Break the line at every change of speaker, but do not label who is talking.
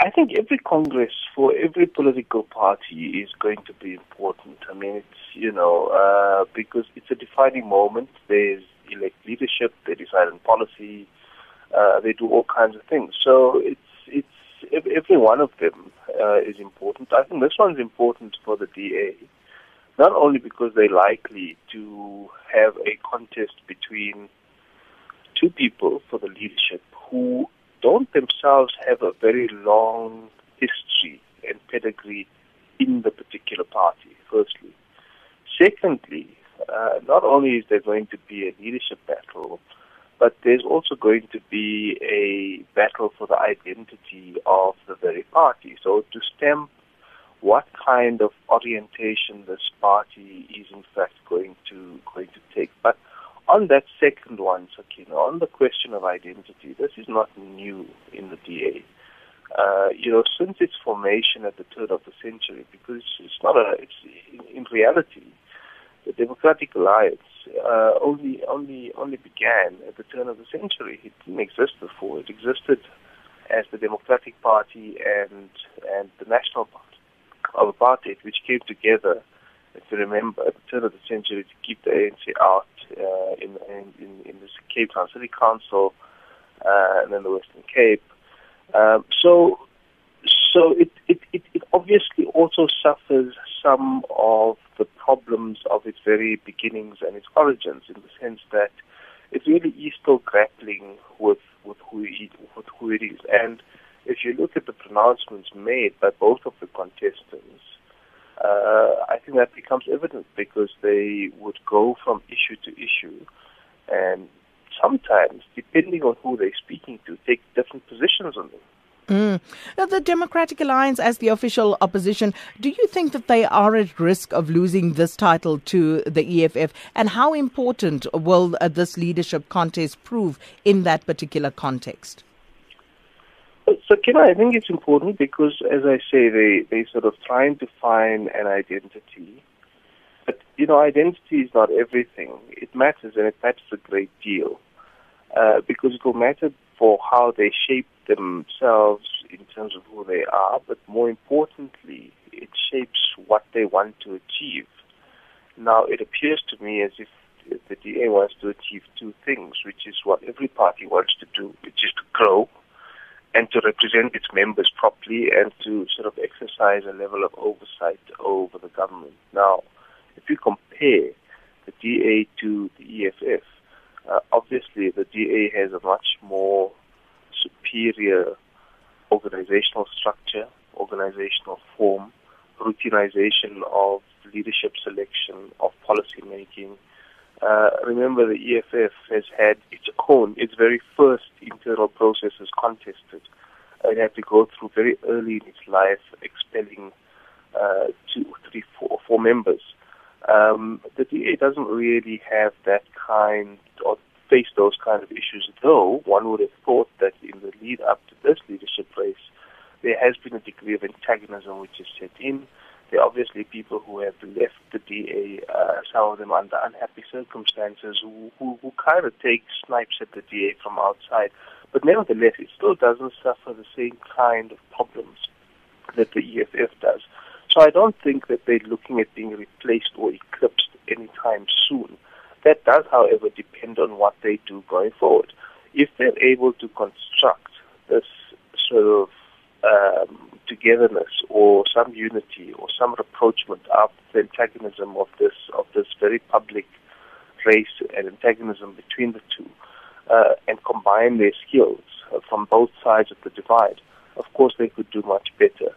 I think every Congress for every political party is going to be important. I mean, it's, you know, uh, because it's a defining moment. There's elect leadership, they decide on policy, uh, they do all kinds of things. So it's, it's, every one of them uh, is important. I think this one's important for the DA, not only because they're likely to have a contest between two people for the leadership who don't themselves have a very long history and pedigree in the particular party, firstly. Secondly, uh, not only is there going to be a leadership battle, but there's also going to be a battle for the identity of the very party. So to stamp what kind of orientation this party is in fact going to going to take. But on that second one, Sakina, on the question of identity, this is not new in the DA. Uh, you know, since its formation at the turn of the century, because it's not a, it's in, in reality, the Democratic Alliance uh, only only only began at the turn of the century. It didn't exist before. It existed as the Democratic Party and and the National Party of Apartheid, which came together, you remember, at the turn of the century to keep the ANC out uh, in, in, in the Cape Town City Council uh, and then the Western Cape. Um, so, so it, it, it, it obviously also suffers some of the problems of its very beginnings and its origins, in the sense that it really is still grappling with with who it, with who it is. And if you look at the pronouncements made by both of the contestants, uh, I think that becomes evident because they would go from issue to issue and sometimes, depending on who they're speaking to, take different positions on them.
Mm. Now, the Democratic Alliance, as the official opposition, do you think that they are at risk of losing this title to the EFF? And how important will uh, this leadership contest prove in that particular context?
So, Kina, I think it's important because, as I say, they they sort of trying to find an identity. But you know, identity is not everything. It matters, and it matters a great deal uh, because it will matter for how they shape themselves in terms of who they are. But more importantly, it shapes what they want to achieve. Now, it appears to me as if the DA wants to achieve two things, which is what every party wants to do, which is to grow and to represent its members properly and to sort of exercise a level of oversight over the government. Now, if you compare the DA to the EFF, uh, obviously the DA has a much more superior organizational structure, organizational form, routinization of leadership selection, of policy making, uh, remember, the EFF has had its own, its very first internal processes contested. It had to go through very early in its life, expelling uh, two, three, four, four members. Um, the DA doesn't really have that kind or face those kind of issues, though one would have thought that in the lead up to this leadership race, there has been a degree of antagonism which is set in. There are obviously people who have left the DA, uh, some of them under unhappy circumstances, who, who, who kind of take snipes at the DA from outside. But nevertheless, it still doesn't suffer the same kind of problems that the EFF does. So I don't think that they're looking at being replaced or eclipsed anytime soon. That does, however, depend on what they do going forward. If they're able to construct this sort of um, togetherness or some unity or some rapprochement of the antagonism of this of this very public race and antagonism between the two, uh, and combine their skills uh, from both sides of the divide. Of course, they could do much better.